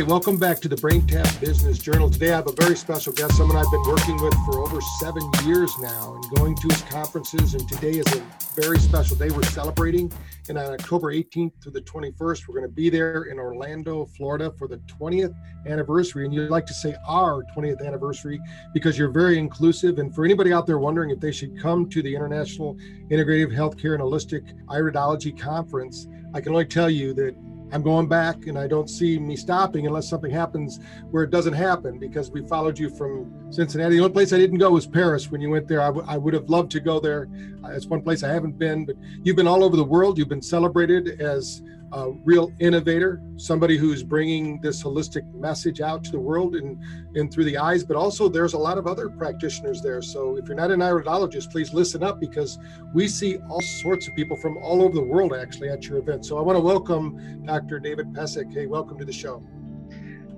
right, welcome back to the BrainTap Business Journal. Today I have a very special guest, someone I've been working with for over seven years now and going to his conferences. And today is a very special day. We're celebrating, and on October 18th through the 21st, we're going to be there in Orlando, Florida for the 20th anniversary. And you'd like to say our 20th anniversary because you're very inclusive. And for anybody out there wondering if they should come to the International Integrative Healthcare and Holistic Iridology Conference, I can only tell you that I'm going back and I don't see me stopping unless something happens where it doesn't happen because we followed you from Cincinnati. The only place I didn't go was Paris when you went there. I, w- I would have loved to go there. It's one place I haven't been, but you've been all over the world. You've been celebrated as a real innovator, somebody who's bringing this holistic message out to the world and, and through the eyes, but also there's a lot of other practitioners there. So if you're not an iridologist, please listen up because we see all sorts of people from all over the world actually at your event. So I want to welcome Dr. David Pesek. Hey, welcome to the show.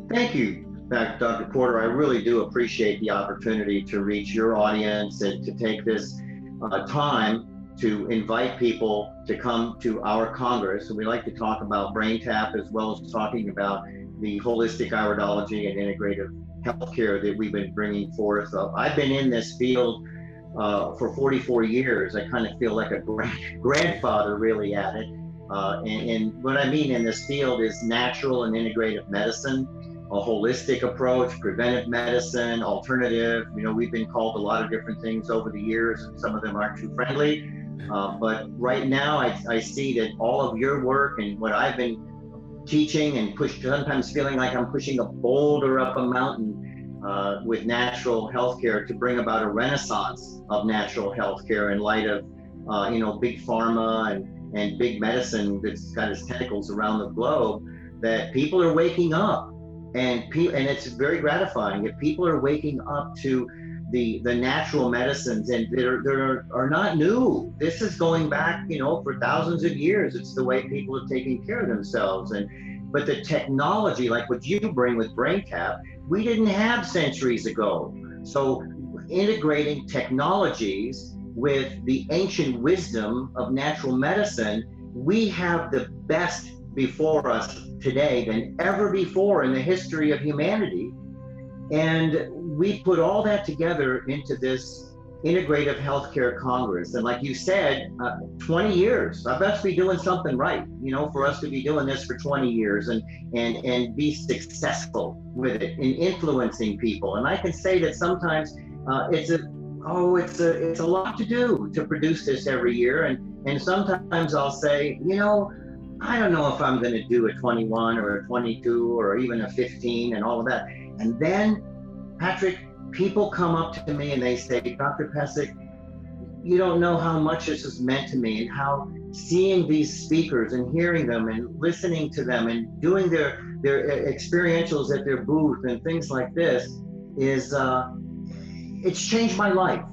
Thank you, Dr. Porter. I really do appreciate the opportunity to reach your audience and to take this uh, time to invite people to come to our Congress. We like to talk about BrainTap as well as talking about the holistic iridology and integrative healthcare that we've been bringing forth. Uh, I've been in this field uh, for 44 years. I kind of feel like a grand, grandfather really at it. Uh, and, and what I mean in this field is natural and integrative medicine a holistic approach, preventive medicine, alternative. You know, we've been called a lot of different things over the years, and some of them aren't too friendly. Uh, but right now, I, I see that all of your work and what I've been teaching and push, sometimes feeling like I'm pushing a boulder up a mountain uh, with natural healthcare to bring about a renaissance of natural healthcare in light of, uh, you know, big pharma and, and big medicine that's got its tentacles around the globe, that people are waking up. And, pe- and it's very gratifying if people are waking up to the the natural medicines and they're, they're are not new. This is going back you know for thousands of years. It's the way people have taken care of themselves. And but the technology like what you bring with BrainTap we didn't have centuries ago. So integrating technologies with the ancient wisdom of natural medicine we have the best before us today than ever before in the history of humanity. And we put all that together into this integrative healthcare congress. And like you said uh, 20 years i best be doing something right you know for us to be doing this for 20 years and and and be successful with it in influencing people. And i can say that sometimes uh, it's a oh it's a it's a lot to do to produce this every year. And and sometimes i'll say you know i don't know if i'm going to do a 21 or a 22 or even a 15 and all of that. And then patrick people come up to me and they say, Dr. Pesek, you don't know how much this has meant to me and how seeing these speakers and hearing them and listening to them and doing their their experientials at their booth and things like this is uh, it's changed my life.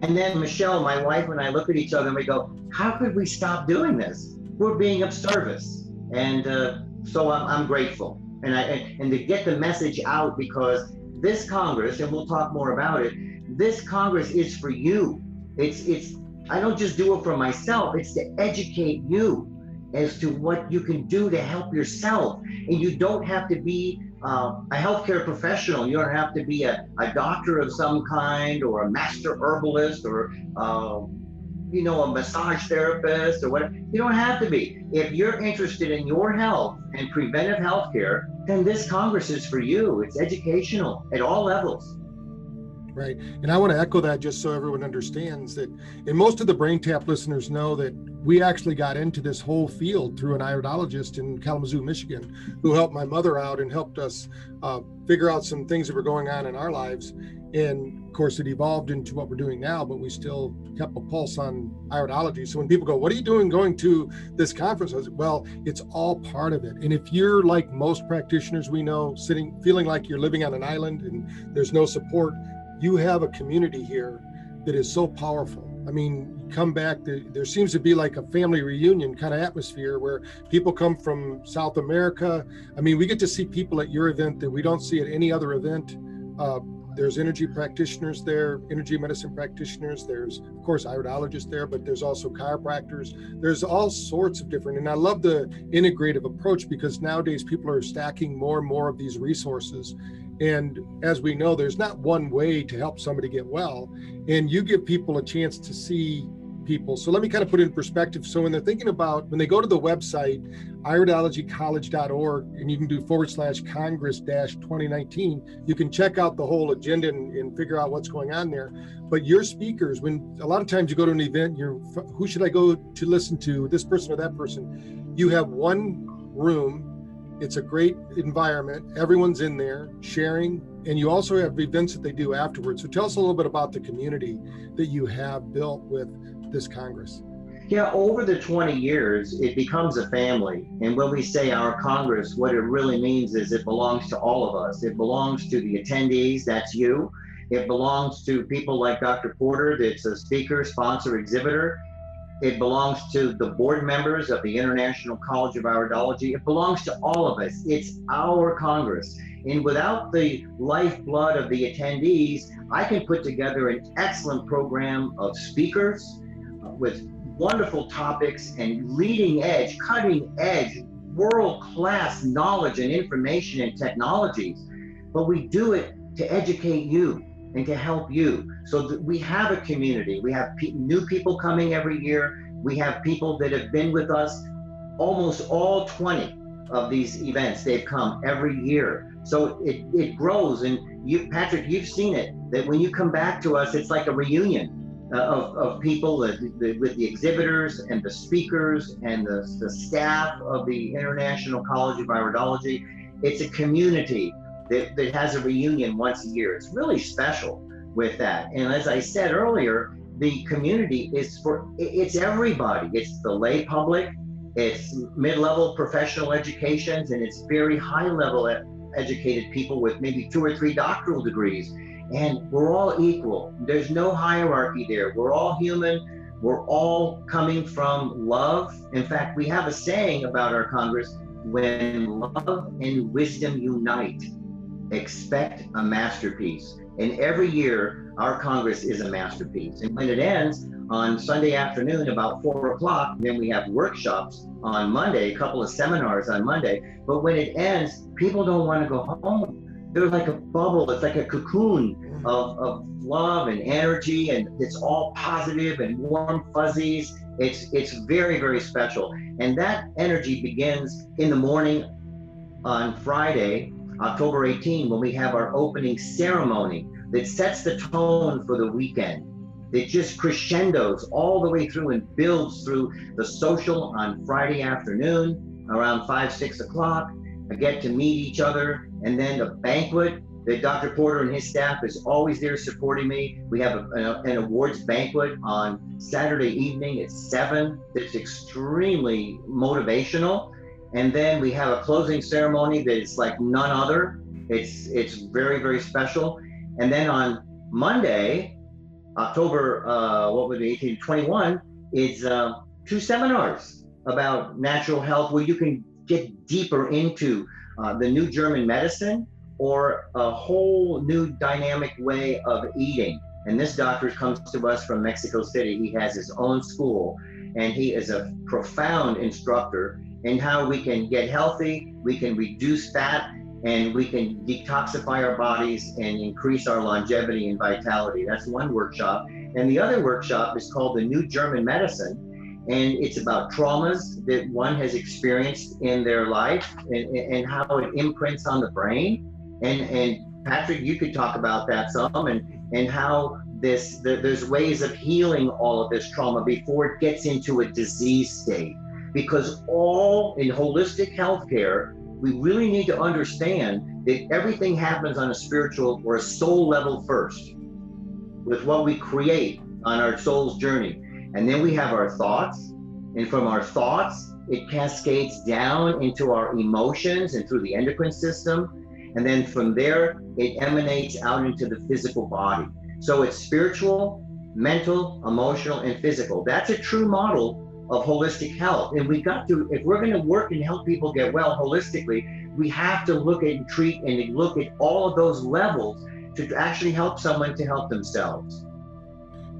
And then Michelle, my wife, and I look at each other and we go, how could we stop doing this? We're being of service. And uh, so I'm, I'm grateful. And I and to get the message out because this Congress, and we'll talk more about it, this Congress is for you. It's it's I don't just do it for myself, it's to educate you as to what you can do to help yourself. And you don't have to be uh, a healthcare professional. You don't have to be a, a doctor of some kind or a master herbalist or uh, you know, a massage therapist or whatever. You don't have to be. If you're interested in your health and preventive health care, then this Congress is for you. It's educational at all levels. Right. And I want to echo that just so everyone understands that, and most of the BrainTap listeners know that we actually got into this whole field through an iridologist in Kalamazoo, Michigan, who helped my mother out and helped us uh, figure out some things that were going on in our lives. And of course, it evolved into what we're doing now, but we still kept a pulse on iridology. So when people go, What are you doing going to this conference? I was, well, it's all part of it. And if you're like most practitioners we know, sitting, feeling like you're living on an island and there's no support, you have a community here that is so powerful. I mean, come back, there, seems to be like a family reunion kind of atmosphere where people come from South America. I mean, we get to see people at your event that we don't see at any other event. Uh, there's energy practitioners there, energy medicine practitioners. There's, of course, iridologists there, but there's also chiropractors. There's all sorts of different. And I love the integrative approach because nowadays people are stacking more and more of these resources. And as we know, there's not one way to help somebody get well. And you give people a chance to see people. So let me kind of put it in perspective. So when they're thinking about when they go to the website, iridologycollege.org, and you can do forward slash Congress dash 2019, you can check out the whole agenda and, and, figure out what's going on there. But your speakers, when a lot of times you go to an event, you're who should I go to listen to, this person or that person? You have one room. It's a great environment. Everyone's in there sharing, and you also have events that they do afterwards. So tell us a little bit about the community that you have built with this Congress? Yeah, over the 20 years, it becomes a family. And when we say our Congress, what it really means is it belongs to all of us. It belongs to the attendees, that's you. It belongs to people like Dr. Porter, that's a speaker, sponsor, exhibitor. It belongs to the board members of the International College of Iridology. It belongs to all of us. It's our Congress. And without the lifeblood of the attendees, I can put together an excellent program of speakers, uh, with wonderful topics and leading edge, cutting edge, world class knowledge and information and technologies. But we do it to educate you and to help you. So we have a community. We have pe- new people coming every year. We have people that have been with us almost all 20 of these events. They've come every year. So it, it grows. And you, Patrick, you've seen it that when you come back to us, it's like a reunion uh, of, of people with the exhibitors and the speakers and the, the staff of the International College of Iridology. It's a community that, that has a reunion once a year. It's really special with that. And as I said earlier, the community is for it's everybody. It's the lay public, it's mid-level professional educations, and it's very high-level educated people with maybe two or three doctoral degrees and we're all equal. There's no hierarchy there. We're all human. We're all coming from love. In fact, we have a saying about our Congress when love and wisdom unite, expect a masterpiece. And every year, our Congress is a masterpiece. And when it ends on Sunday afternoon, about four o'clock, then we have workshops on Monday, a couple of seminars on Monday. But when it ends, people don't want to go home they're like a bubble. It's like a cocoon mm. of, of love and energy, and it's all positive and warm fuzzies. It's it's very very special, and that energy begins in the morning on Friday, October 18, when we have our opening ceremony that sets the tone for the weekend. It just crescendos all the way through and builds through the social on Friday afternoon around five six o'clock. I get to meet each other and then a banquet that Dr. Porter and his staff is always there supporting me. We have a, a, an awards banquet on Saturday evening at seven. That's extremely motivational. And then we have a closing ceremony that is like none other. It's it's very very special. And then on Monday, October uh, what would be 1821, is uh, two seminars about natural health where you can get deeper into uh, the new German medicine or a whole new dynamic way of eating. And this doctor comes to us from Mexico City. He has his own school and he is a profound instructor in how we can get healthy, we can reduce fat, and we can detoxify our bodies and increase our longevity and vitality. That's one workshop. And the other workshop is called the New German Medicine and it's about traumas that one has experienced in their life and, and how it imprints on the brain. And, and Patrick, you could talk about that some and, and how this the, there's ways of healing all of this trauma before it gets into a disease state. Because all in holistic healthcare, we really need to understand that everything happens on a spiritual or a soul level first with what we create on our soul's journey. And then we have our thoughts. And from our thoughts, it cascades down into our emotions and through the endocrine system. And then from there, it emanates out into the physical body. So it's spiritual, mental, emotional, and physical. That's a true model of holistic health. And we've got to, if we're going to work and help people get well holistically, we have to look at and treat and look at all of those levels to actually help someone to help themselves.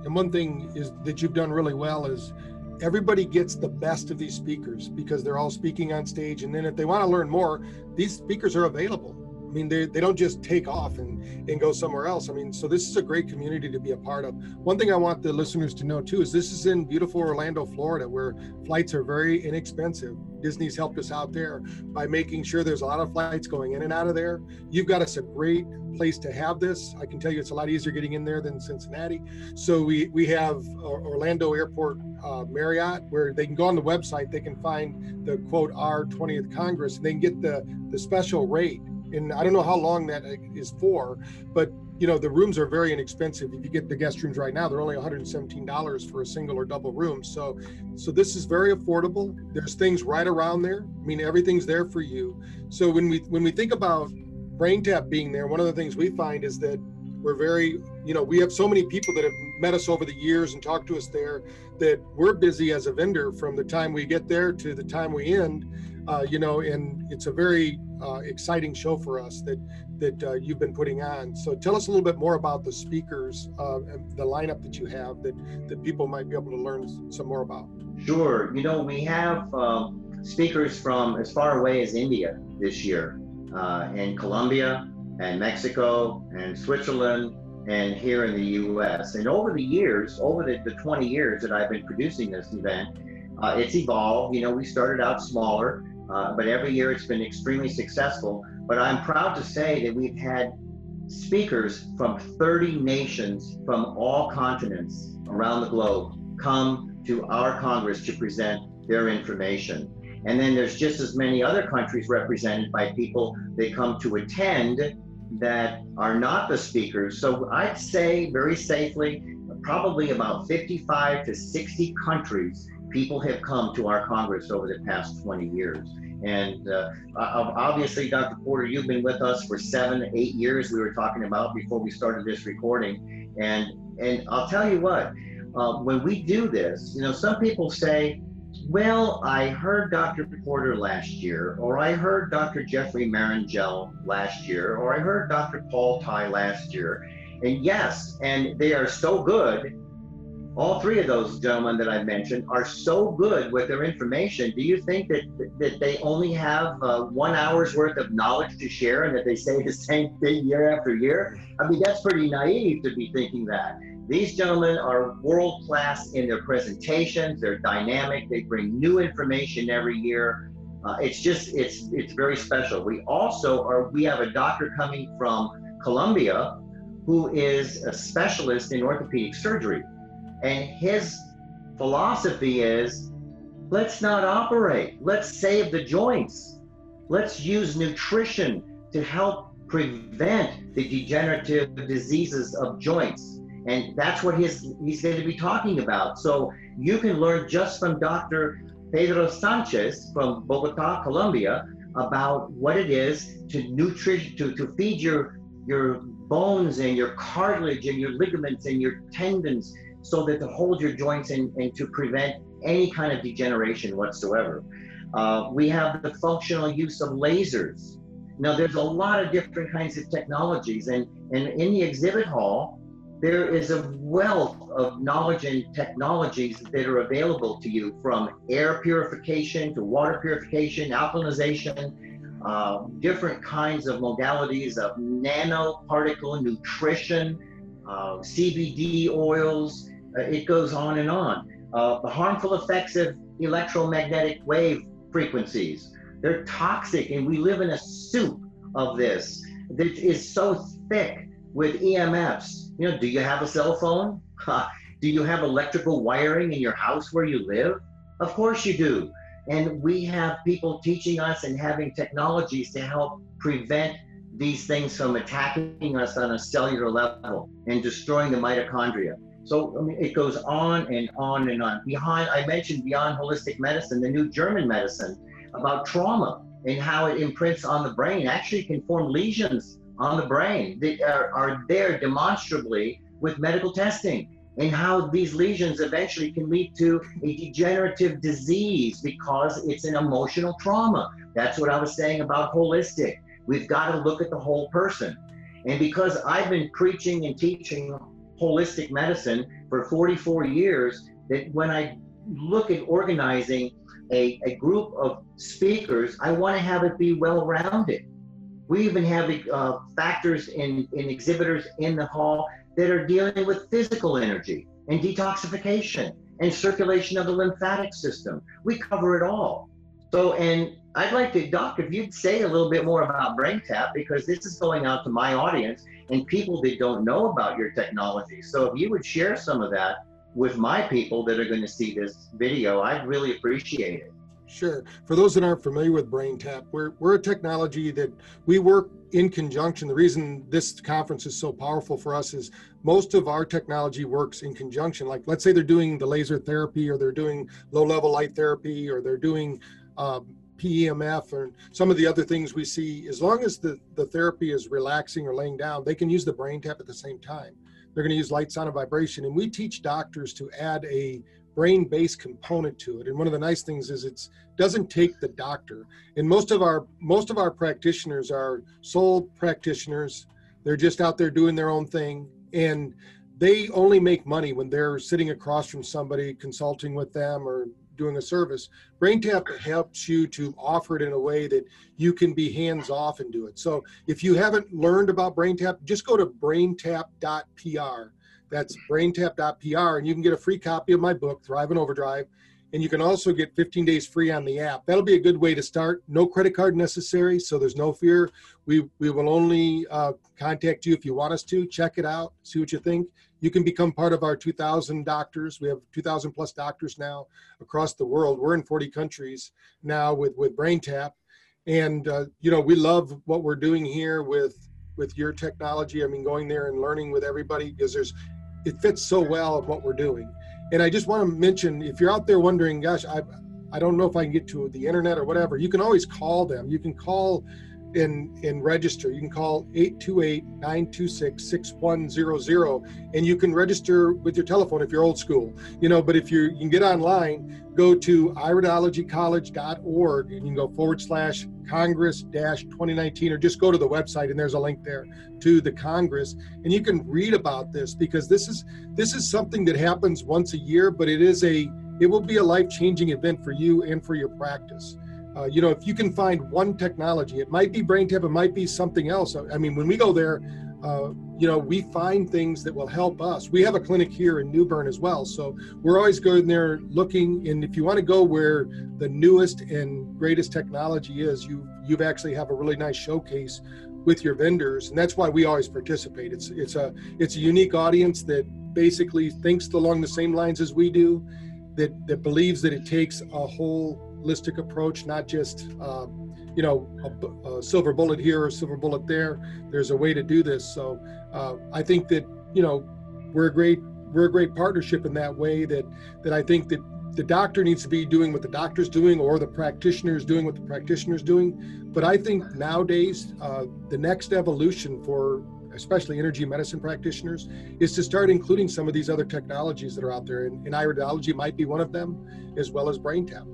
And one thing is that you've done really well is everybody gets the best of these speakers because they're all speaking on stage. And then if they want to learn more, these speakers are available. I mean, they, they don't just take off and, and go somewhere else. I mean, so this is a great community to be a part of. One thing I want the listeners to know too is this is in beautiful Orlando, Florida, where flights are very inexpensive. Disney's helped us out there by making sure there's a lot of flights going in and out of there. You've got us a great place to have this. I can tell you it's a lot easier getting in there than Cincinnati. So we, we have Orlando Airport uh, Marriott where they can go on the website, they can find the quote our 20th Congress and they can get the, the special rate and I don't know how long that is for, but you know the rooms are very inexpensive. If you get the guest rooms right now, they're only $117 for a single or double room. So, so this is very affordable. There's things right around there. I mean, everything's there for you. So when we when we think about BrainTap being there, one of the things we find is that we're very you know we have so many people that have met us over the years and talked to us there that we're busy as a vendor from the time we get there to the time we end uh, you know, and it's a very uh, exciting show for us that that uh, you've been putting on. So tell us a little bit more about the speakers, uh, the lineup that you have that that people might be able to learn some more about. Sure, you know, we have um, speakers from as far away as India this year, uh, and Colombia, and Mexico, and Switzerland, and here in the U.S. And over the years, over the, the 20 years that I've been producing this event, uh, it's evolved. You know, we started out smaller uh, but every year it's been extremely successful. But I'm proud to say that we've had speakers from 30 nations from all continents around the globe come to our Congress to present their information. And then there's just as many other countries represented by people that come to attend that are not the speakers. So I'd say very safely, probably about 55 to 60 countries people have come to our Congress over the past 20 years. And uh, obviously, Dr. Porter, you've been with us for seven, eight years. We were talking about before we started this recording, and and I'll tell you what, uh, when we do this, you know, some people say, "Well, I heard Dr. Porter last year, or I heard Dr. Jeffrey Marrongelle last year, or I heard Dr. Paul Ty last year," and yes, and they are so good all three of those gentlemen that I mentioned are so good with their information. Do you think that that they only have uh, one hour's worth of knowledge to share and that they say the same thing year after year? I mean, that's pretty naive to be thinking that. These gentlemen are world class in their presentations. They're dynamic. They bring new information every year. Uh, it's just it's it's very special. We also are we have a doctor coming from Colombia who is a specialist in orthopedic surgery and his philosophy is let's not operate, let's save the joints, let's use nutrition to help prevent the degenerative diseases of joints. And that's what his, he's going to be talking about. So you can learn just from Dr. Pedro Sanchez from Bogota, Colombia, about what it is to nutrition to, to feed your your bones and your cartilage and your ligaments and your tendons so that to hold your joints and, and to prevent any kind of degeneration whatsoever. Uh, we have the functional use of lasers. Now, there's a lot of different kinds of technologies, and, and in the exhibit hall, there is a wealth of knowledge and technologies that are available to you from air purification to water purification, alkalinization, uh, different kinds of modalities of nanoparticle nutrition, uh, CBD oils, it goes on and on. Uh, the harmful effects of electromagnetic wave frequencies. They're toxic, and we live in a soup of this that is so thick with EMFs. You know, do you have a cell phone? do you have electrical wiring in your house where you live? Of course you do. And we have people teaching us and having technologies to help prevent these things from attacking us on a cellular level and destroying the mitochondria. So I mean, it goes on and on and on. Behind, I mentioned beyond holistic medicine, the new German medicine about trauma and how it imprints on the brain. Actually, can form lesions on the brain that are, are there demonstrably with medical testing, and how these lesions eventually can lead to a degenerative disease because it's an emotional trauma. That's what I was saying about holistic. We've got to look at the whole person. And because I've been preaching and teaching holistic medicine for 44 years, that when I look at organizing a, a group of speakers, I want to have it be well rounded. We even have uh, factors in, in exhibitors in the hall that are dealing with physical energy and detoxification and circulation of the lymphatic system. We cover it all. So, and I'd like to, Doc, if you'd say a little bit more about BrainTap, because this is going out to my audience and people that don't know about your technology. So, if you would share some of that with my people that are going to see this video, I'd really appreciate it. Sure. For those that aren't familiar with BrainTap, we're, we're a technology that we work in conjunction. The reason this conference is so powerful for us is most of our technology works in conjunction. Like, let's say they're doing the laser therapy, or they're doing low level light therapy, or they're doing um, PEMF, or some of the other things we see. As long as the, the therapy is relaxing or laying down, they can use the brain tap at the same time. They're going to use light, sound, and vibration. And we teach doctors to add a brain-based component to it and one of the nice things is it doesn't take the doctor and most of our most of our practitioners are sole practitioners they're just out there doing their own thing and they only make money when they're sitting across from somebody consulting with them or doing a service braintap helps you to offer it in a way that you can be hands off and do it so if you haven't learned about braintap just go to braintap.pr that's braintap.pr, and you can get a free copy of my book, Thrive in Overdrive. And you can also get 15 days free on the app. That'll be a good way to start. No credit card necessary, so there's no fear. We, we will only uh, contact you if you want us to. Check it out, see what you think. You can become part of our 2,000 doctors. We have 2,000 plus doctors now across the world. We're in 40 countries now with, with BrainTap. And, uh, you know, we love what we're doing here with with your technology. I mean, going there and learning with everybody because there's it fits so well of what we're doing. And I just want to mention, if you're out there wondering, gosh, I, I don't know if I can get to the internet or whatever, you can always call them. You can call and, and register. You can call 828-926-6100 and you can register with your telephone if you're old school. You know, but if you you can get online, go to iridologycollege.org and you can go forward slash Congress 2019 or just go to the website and there's a link there to the Congress and you can read about this because this is this is something that happens once a year, but it is a it will be a life-changing event for you and for your practice. Uh, you know, if you can find one technology, it might be brain tap, it might be something else. I mean, when we go there, uh, you know, we find things that will help us. We have a clinic here in New Bern as well, so we're always going there looking. And if you want to go where the newest and greatest technology is, you you've actually have a really nice showcase with your vendors, and that's why we always participate. It's it's a it's a unique audience that basically thinks along the same lines as we do, that that believes that it takes a whole holistic approach, not just uh, you know a, a, silver bullet here or silver bullet there. There's a way to do this. So uh, I think that you know we're a great we're a great partnership in that way. That that I think that the doctor needs to be doing what the doctor's doing or the practitioner is doing what the practitioner's doing. But I think nowadays uh, the next evolution for especially energy medicine practitioners, is to start including some of these other technologies that are out there. And, and iridology might be one of them, as well as BrainTap.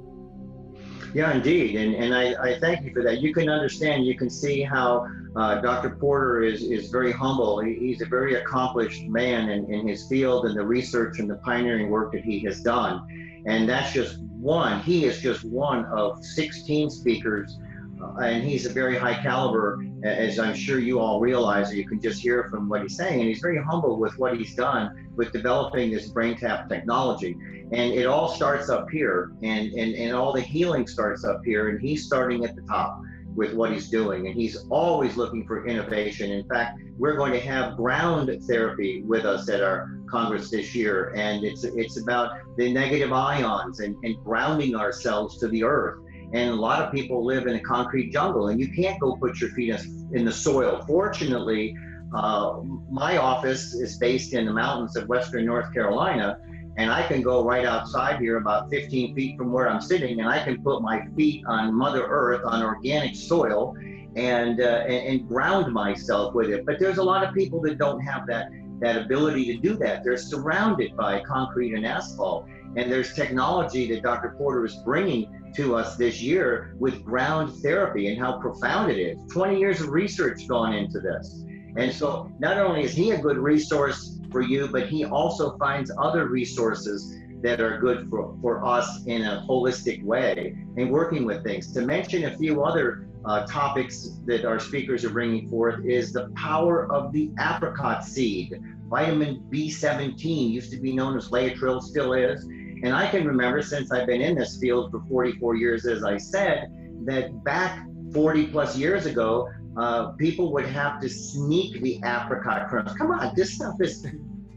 Yeah, indeed. And, and I, I thank you for that. You can understand, you can see how uh, Dr. Porter is, is very humble. He, he's a very accomplished man in, in his field and the research and the pioneering work that he has done. And that's just one. He is just one of 16 speakers Uh, and he's a very high caliber, as I'm sure you all realize. You can just hear from what he's saying, and he's very humble with what he's done with developing this brain tap technology. And it all starts up here, and, and, and all the healing starts up here, and he's starting at the top with what he's doing. And he's always looking for innovation. In fact, we're going to have ground therapy with us at our Congress this year. And it's, it's about the negative ions and, and grounding ourselves to the earth and a lot of people live in a concrete jungle and you can't go put your feet in the soil. Fortunately uh, my office is based in the mountains of western north carolina and i can go right outside here about 15 feet from where i'm sitting and i can put my feet on mother earth on organic soil and, uh, and, and ground myself with it. But there's a lot of people that don't have that that ability to do that. They're surrounded by concrete and asphalt and there's technology that dr porter is bringing to us this year with ground therapy and how profound it is. 20 years of research gone into this. And so not only is he a good resource for you, but he also finds other resources that are good for, for us in a holistic way and working with things. To mention a few other uh, topics that our speakers are bringing forth is the power of the apricot seed. Vitamin B17 used to be known as Laetrile, still is. And I can remember since I've been in this field for 44 years, as I said, that back 40 plus years ago, uh, people would have to sneak the apricot kernels. Come on, this stuff is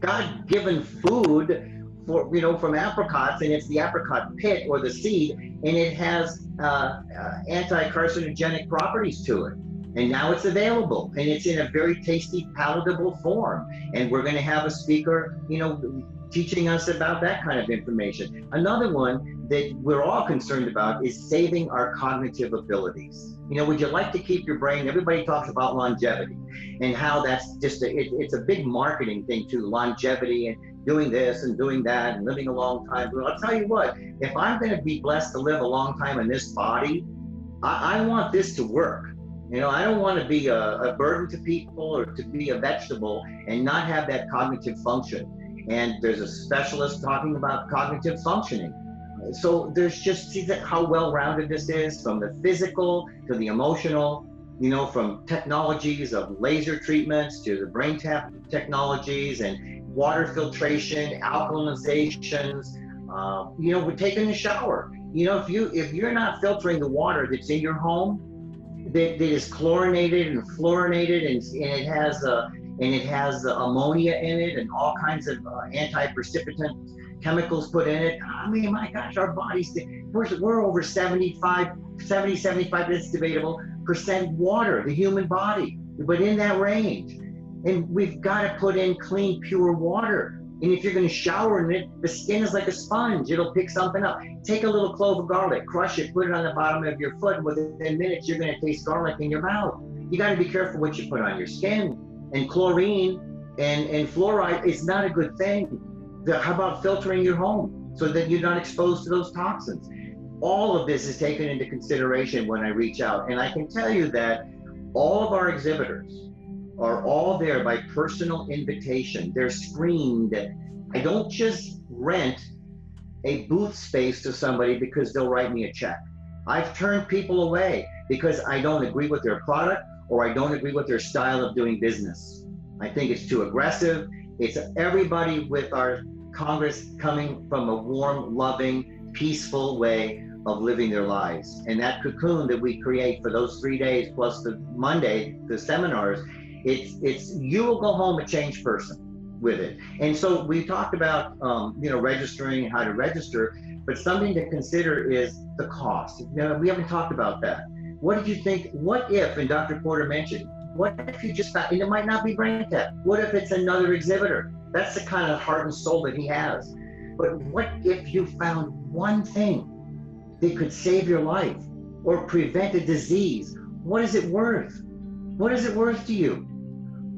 God-given food for you know from apricots, and it's the apricot pit or the seed, and it has uh, uh, anti-carcinogenic properties to it. And now it's available, and it's in a very tasty, palatable form. And we're going to have a speaker, you know, teaching us about that kind of information. Another one that we're all concerned about is saving our cognitive abilities. You know, would you like to keep your brain? Everybody talks about longevity and how that's just a, it, it's a big marketing thing too, longevity and doing this and doing that and living a long time. But I'll tell you what, if I'm going to be blessed to live a long time in this body, I, I want this to work. You know, I don't want to be a, a burden to people or to be a vegetable and not have that cognitive function. And there's a specialist talking about cognitive functioning. So there's just see that how well-rounded this is from the physical to the emotional, you know, from technologies of laser treatments to the brain tap technologies and water filtration, alkalinizations. Uh, you know, we're taking a shower. You know, if you if you're not filtering the water that's in your home, that, that is chlorinated and fluorinated, and, and it has a and it has uh, ammonia in it and all kinds of uh, anti-precipitant chemicals put in it. I mean, my gosh, our bodies, we're, we're over 75, 70, 75, it's debatable, percent water, the human body, but in that range. And we've got to put in clean, pure water. And if you're going to shower in it, the skin is like a sponge. It'll pick something up. Take a little clove of garlic, crush it, put it on the bottom of your foot. And within minutes, you're going to taste garlic in your mouth. You got to be careful what you put on your skin. And chlorine and, and fluoride is not a good thing. The, how about filtering your home so that you're not exposed to those toxins? All of this is taken into consideration when I reach out. And I can tell you that all of our exhibitors, are all there by personal invitation. They're screened. I don't just rent a booth space to somebody because they'll write me a check. I've turned people away because I don't agree with their product or I don't agree with their style of doing business. I think it's too aggressive. It's everybody with our Congress coming from a warm, loving, peaceful way of living their lives. And that cocoon that we create for those three days plus the Monday, the seminars, it's it's you will go home a changed person with it. And so we talked about um, you know registering and how to register, but something to consider is the cost. You know, we haven't talked about that. What did you think? What if, and Dr. Porter mentioned, what if you just found, and it might not be brain tap. What if it's another exhibitor? That's the kind of heart and soul that he has. But what if you found one thing that could save your life or prevent a disease? What is it worth? What is it worth to you?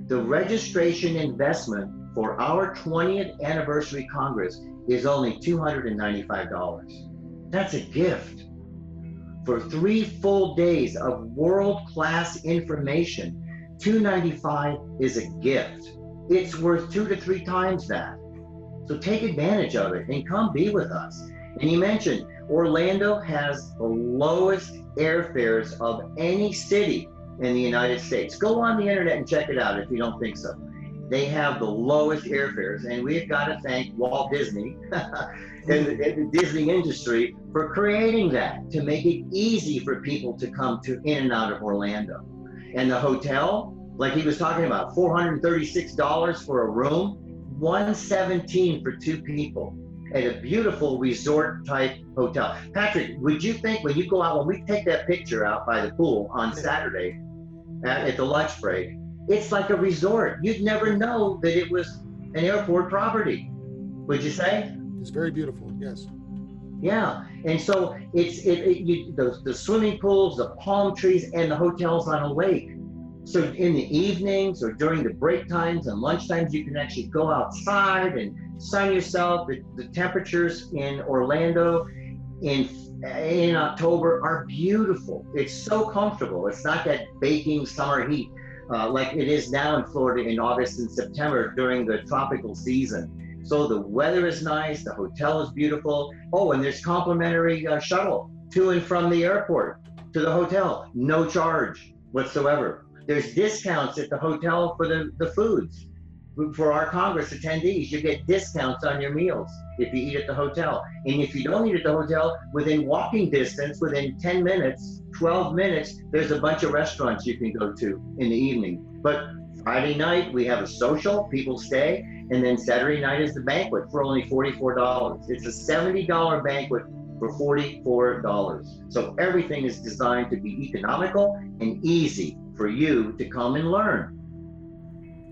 the registration investment for our 20th anniversary Congress is only $295. That's a gift. For three full days of world-class information, 295 is a gift. It's worth two to three times that. So take advantage of it and come be with us. And you mentioned Orlando has the lowest airfares of any city in the United States. Go on the internet and check it out if you don't think so. They have the lowest airfares, and we've got to thank Walt Disney and, the Disney industry for creating that to make it easy for people to come to in and out of Orlando. And the hotel, like he was talking about, $436 for a room, 117 for two people at a beautiful resort type hotel. Patrick, would you think when you go out, when we take that picture out by the pool on Saturday at, at the lunch break, it's like a resort. You'd never know that it was an airport property. Would you say? It's very beautiful. Yes. Yeah, and so it's it, it you, the, the swimming pools, the palm trees, and the hotels on a lake. So in the evenings or during the break times and lunch times, you can actually go outside and sun yourself. The, the temperatures in Orlando in in October are beautiful. It's so comfortable. It's not that baking summer heat. Uh, like it is now in Florida in August and September during the tropical season. So the weather is nice, the hotel is beautiful. Oh, and there's complimentary uh, shuttle to and from the airport to the hotel, no charge whatsoever. There's discounts at the hotel for the, the foods for our Congress attendees, you get discounts on your meals if you eat at the hotel. And if you don't eat at the hotel, within walking distance, within 10 minutes, 12 minutes, there's a bunch of restaurants you can go to in the evening. But Friday night, we have a social, people stay, and then Saturday night is the banquet for only $44. It's a $70 banquet for $44. So everything is designed to be economical and easy for you to come and learn.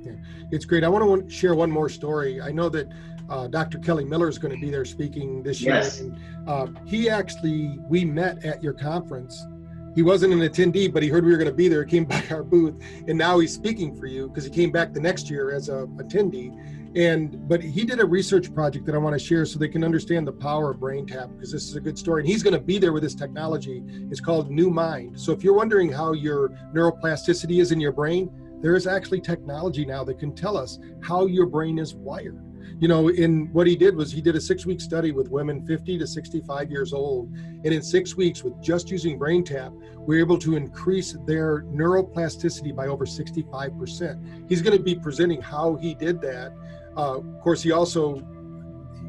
Yeah, it's great. I want to share one more story. I know that uh, Dr. Kelly Miller is going to be there speaking this year. Yes. And, uh, he actually, we met at your conference. He wasn't an attendee, but he heard we were going to be there. He came by our booth, and now he's speaking for you because he came back the next year as a attendee. And but he did a research project that I want to share so they can understand the power of BrainTap because this is a good story. And he's going to be there with this technology. It's called New Mind. So if you're wondering how your neuroplasticity is in your brain, there is actually technology now that can tell us how your brain is wired. You know in what he did was he did a six week study with women 50 to 65 years old. And in six weeks with just using BrainTap we were able to increase their neuroplasticity by over 65% he's going to be presenting how he did that. Uh, of course he also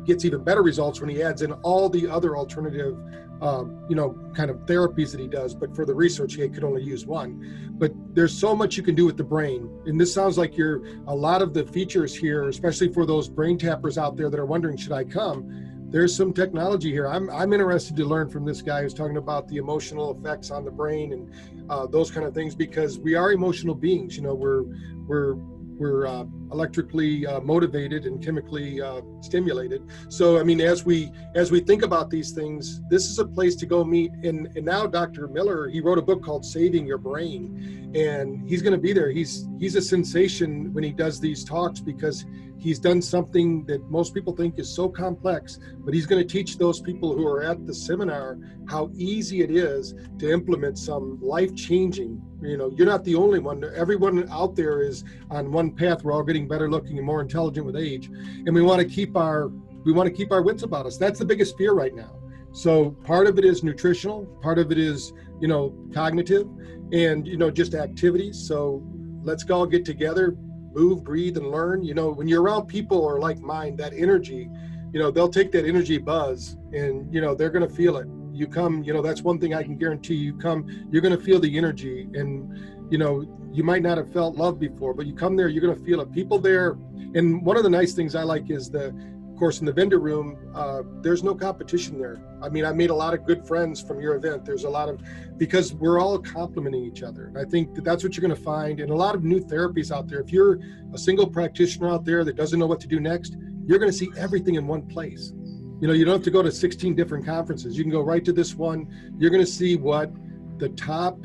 gets even better results when he adds in all the other alternative um, you know, kind of therapies that he does. But for the research, he could only use one. But there's so much you can do with the brain. And this sounds like you're a lot of the features here, especially for those brain tappers out there that are wondering, should I come? There's some technology here. I'm, I'm interested to learn from this guy who's talking about the emotional effects on the brain and uh, those kind of things because we are emotional beings. You know, we're we're we're uh, electrically uh, motivated and chemically uh, stimulated. So, I mean, as we as we think about these things, this is a place to go meet. And, and now, Dr. Miller, he wrote a book called "Saving Your Brain," and he's going to be there. He's he's a sensation when he does these talks because he's done something that most people think is so complex, but he's going to teach those people who are at the seminar how easy it is to implement some life-changing. You know, you're not the only one. Everyone out there is on one path. We're all getting better looking and more intelligent with age, and we want to keep our we want to keep our wits about us. That's the biggest fear right now. So part of it is nutritional, part of it is you know cognitive, and you know just activities. So let's all get together, move, breathe, and learn. You know, when you're around people or like mind, that energy, you know, they'll take that energy buzz and, you know, they're going to feel it. You come, you know, that's one thing I can guarantee you come, you're going to feel the energy. And, you know, you might not have felt love before, but you come there, you're going to feel it. People there, and one of the nice things I like is the, of course, in the vendor room, uh, there's no competition there. I mean, I made a lot of good friends from your event. There's a lot of, because we're all complimenting each other. And I think that that's what you're going to find. And a lot of new therapies out there. If you're a single practitioner out there that doesn't know what to do next, you're going to see everything in one place. You know, you don't have to go to 16 different conferences. You can go right to this one. You're going to see what the top,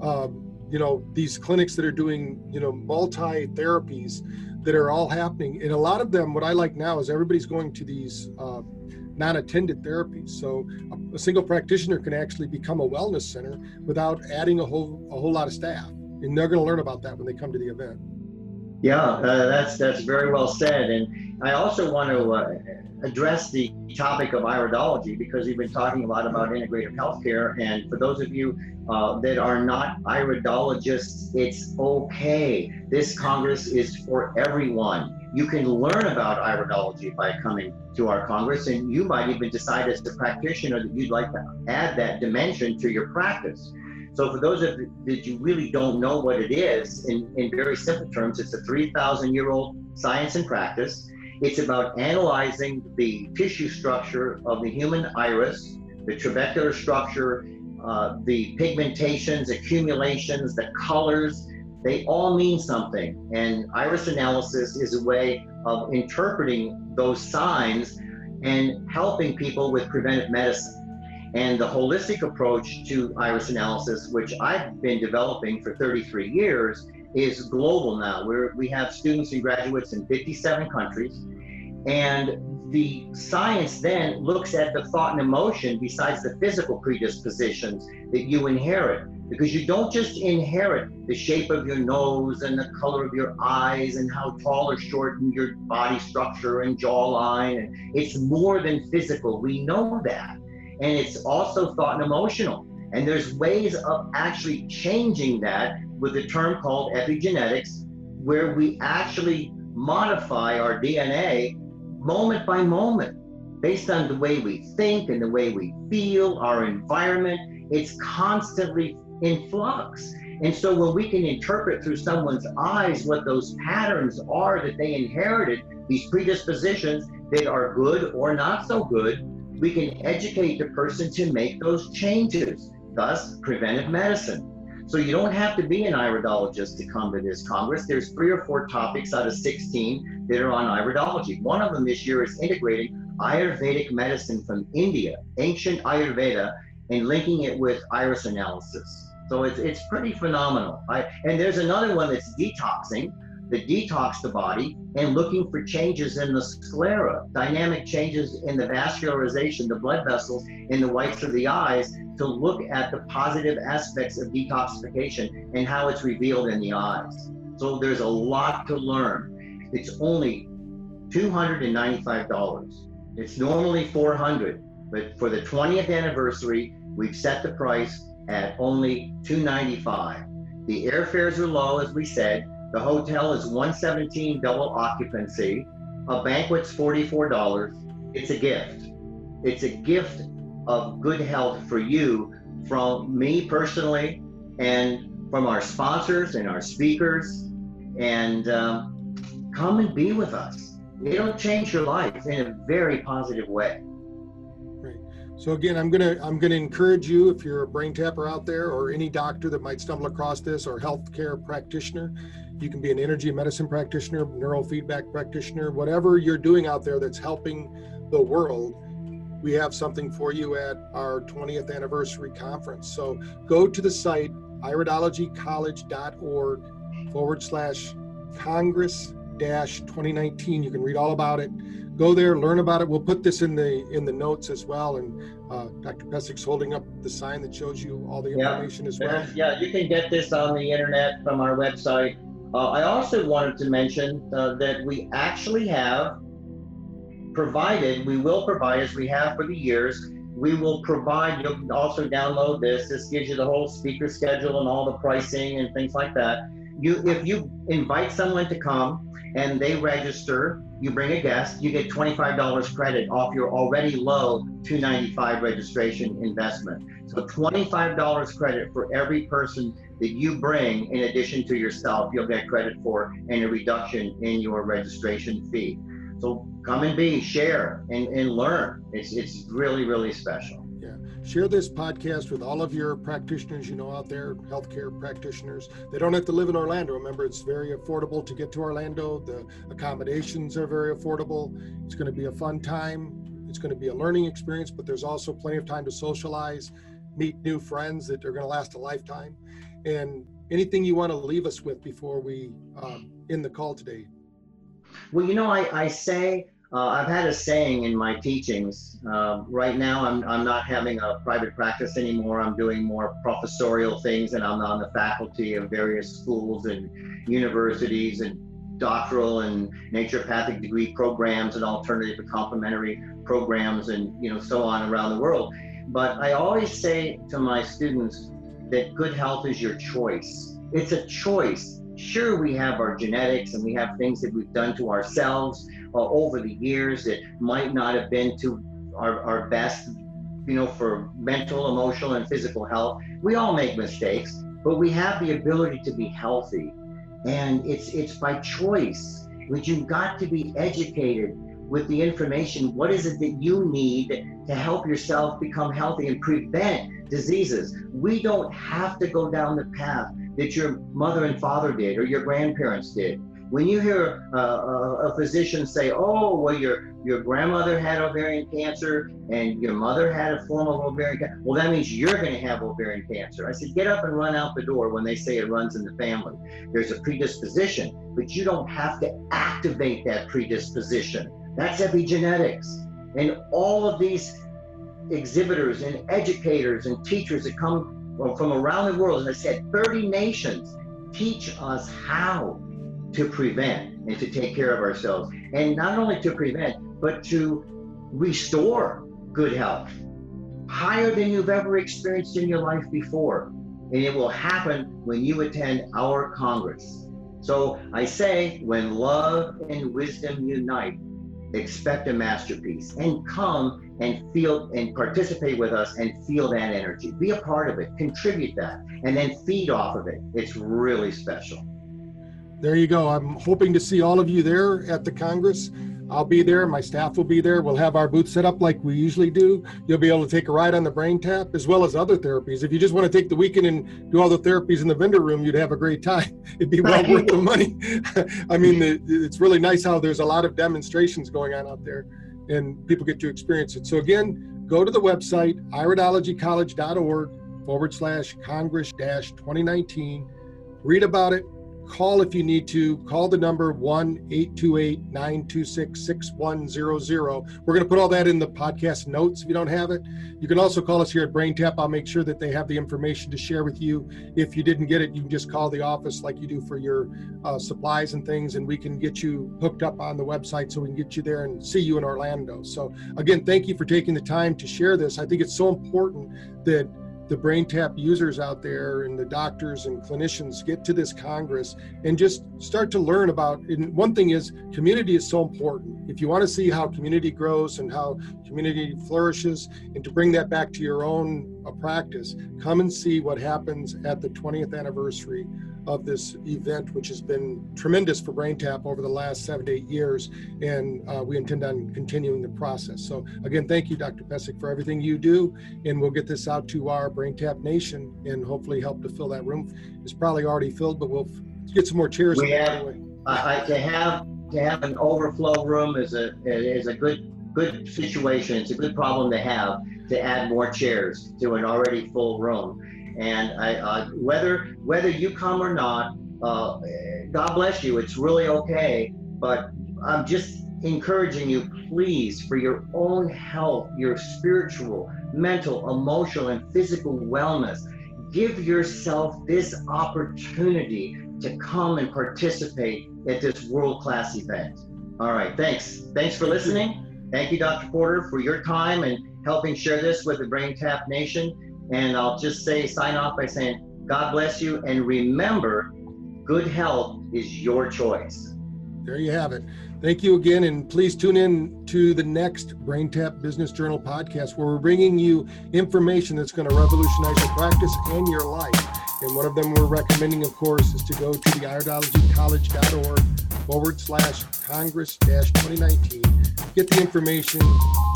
um, you know, these clinics that are doing, you know, multi therapies that are all happening. And a lot of them, what I like now is everybody's going to these uh, non-attended therapies. So a, a, single practitioner can actually become a wellness center without adding a whole a whole lot of staff. And they're going to learn about that when they come to the event. Yeah, uh, that's that's very well said. And I also want to uh, address the topic of iridology because we've been talking a lot about integrative healthcare. And for those of you uh, that are not iridologists, it's okay. This Congress is for everyone. You can learn about iridology by coming to our Congress, and you might even decide as a practitioner that you'd like to add that dimension to your practice. So for those of that you really don't know what it is, in, in very simple terms, it's a 3,000 year old science and practice. It's about analyzing the tissue structure of the human iris, the trabecular structure, uh, the pigmentations, accumulations, the colors. They all mean something. And iris analysis is a way of interpreting those signs and helping people with preventive medicine. And the holistic approach to iris analysis, which I've been developing for 33 years, is global now. We're, we have students and graduates in 57 countries. And the science then looks at the thought and emotion besides the physical predispositions that you inherit. because you don't just inherit the shape of your nose and the color of your eyes and how tall or short your body structure and jawline. It's more than physical. We know that. And it's also thought and emotional. And there's ways of actually changing that with a term called epigenetics, where we actually modify our DNA moment by moment based on the way we think and the way we feel, our environment. It's constantly in flux. And so when we can interpret through someone's eyes what those patterns are that they inherited, these predispositions that are good or not so good, we can educate the person to make those changes, thus preventive medicine. So you don't have to be an iridologist to come to this Congress. There's three or four topics out of 16 that are on iridology. One of them this year is integrating Ayurvedic medicine from India, ancient Ayurveda, and linking it with iris analysis. So it's, it's pretty phenomenal. I, and there's another one that's detoxing, that detox the body and looking for changes in the sclera, dynamic changes in the vascularization, the blood vessels in the whites of the eyes to look at the positive aspects of detoxification and how it's revealed in the eyes. So there's a lot to learn. It's only $295. It's normally 400, but for the 20th anniversary, we've set the price at only 295. The airfares are low, as we said. The hotel is 117 double occupancy. A banquet's $44. It's a gift. It's a gift of good health for you from me personally and from our sponsors and our speakers. And um, come and be with us. It'll change your life in a very positive way. So again, I'm gonna I'm gonna encourage you if you're a brain tapper out there or any doctor that might stumble across this or healthcare practitioner, you can be an energy medicine practitioner, neurofeedback practitioner, whatever you're doing out there that's helping the world. We have something for you at our 20th anniversary conference. So go to the site iridologycollege.org forward slash Congress dash 2019. You can read all about it go there, learn about it. We'll put this in the in the notes as well. And uh, Dr. Pesek's holding up the sign that shows you all the information yeah. as well. Yeah, you can get this on the internet from our website. Uh, I also wanted to mention uh, that we actually have provided, we will provide, as we have for the years, we will provide, you'll also download this. This gives you the whole speaker schedule and all the pricing and things like that. You, if you invite someone to come and they register, you bring a guest, you get $25 credit off your already low 295 registration investment. So $25 credit for every person that you bring in addition to yourself, you'll get credit for and a reduction in your registration fee. So come and be, share and, and learn. It's, it's really, really special Yeah. share this podcast with all of your practitioners you know out there, healthcare practitioners. They don't have to live in Orlando. Remember, it's very affordable to get to Orlando. The accommodations are very affordable. It's going to be a fun time. It's going to be a learning experience, but there's also plenty of time to socialize, meet new friends that are going to last a lifetime. And anything you want to leave us with before we um, end the call today? Well, you know, I, I say uh, I've had a saying in my teachings. Uh, right now, I'm, I'm not having a private practice anymore. I'm doing more professorial things, and I'm on the faculty of various schools and universities and doctoral and naturopathic degree programs and alternative and complementary programs and you know so on around the world. But I always say to my students that good health is your choice. It's a choice. Sure, we have our genetics and we have things that we've done to ourselves uh, over the years that might not have been to our, our best, you know, for mental, emotional, and physical health. We all make mistakes, but we have the ability to be healthy. And it's it's by choice. But you've got to be educated with the information. What is it that you need to help yourself become healthy and prevent diseases? We don't have to go down the path that your mother and father did or your grandparents did. When you hear a, a, a, physician say, "Oh, well, your your grandmother had ovarian cancer and your mother had a form of ovarian cancer," well, that means you're going to have ovarian cancer. I said, get up and run out the door when they say it runs in the family. There's a predisposition, but you don't have to activate that predisposition. That's epigenetics, and all of these exhibitors and educators and teachers that come from around the world, as I said, 30 nations teach us how to prevent and to take care of ourselves. And not only to prevent, but to restore good health higher than you've ever experienced in your life before. And it will happen when you attend our Congress. So I say, when love and wisdom unite, expect a masterpiece and come and feel and participate with us and feel that energy. Be a part of it, contribute that, and then feed off of it. It's really special. There you go. I'm hoping to see all of you there at the Congress. I'll be there. My staff will be there. We'll have our booth set up like we usually do. You'll be able to take a ride on the brain tap as well as other therapies. If you just want to take the weekend and do all the therapies in the vendor room, you'd have a great time. It'd be well worth the money. I mean, it's really nice how there's a lot of demonstrations going on out there and people get to experience it. So, again, go to the website, iridologycollege.org forward slash Congress dash 2019. Read about it, Call if you need to. Call the number 1 828 926 6100. We're going to put all that in the podcast notes if you don't have it. You can also call us here at BrainTap. I'll make sure that they have the information to share with you. If you didn't get it, you can just call the office like you do for your uh, supplies and things, and we can get you hooked up on the website so we can get you there and see you in Orlando. So, again, thank you for taking the time to share this. I think it's so important that the BrainTap users out there and the doctors and clinicians get to this Congress and just start to learn about. And one thing is, community is so important. If you want to see how community grows and how community flourishes, and to bring that back to your own uh, practice, come and see what happens at the 20th anniversary of this event, which has been tremendous for BrainTap over the last seven to eight years, and uh, we intend on continuing the process. So again, thank you, Dr. Pesek, for everything you do, and we'll get this out to our BrainTap Nation and hopefully help to fill that room. It's probably already filled, but we'll get some more chairs. We have, uh, to have to have an overflow room is a is a good good situation. It's a good problem to have to add more chairs to an already full room. And I, uh, whether whether you come or not, uh, God bless you. It's really okay. But I'm just encouraging you, please, for your own health, your spiritual, mental, emotional, and physical wellness, give yourself this opportunity to come and participate at this world class event. All right, thanks. Thanks for listening. Thank you, Dr. Porter, for your time and helping share this with the Brain Tap Nation. And I'll just say, sign off by saying, God bless you. And remember, good health is your choice. There you have it. Thank you again. And please tune in to the next Brain Tap Business Journal podcast, where we're bringing you information that's going to revolutionize your practice and your life. And one of them we're recommending, of course, is to go to the iridologycollege.org forward slash Congress dash 2019. Get the information,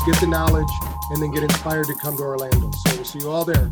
get the knowledge, and then get inspired to come to Orlando. So we'll see you all there.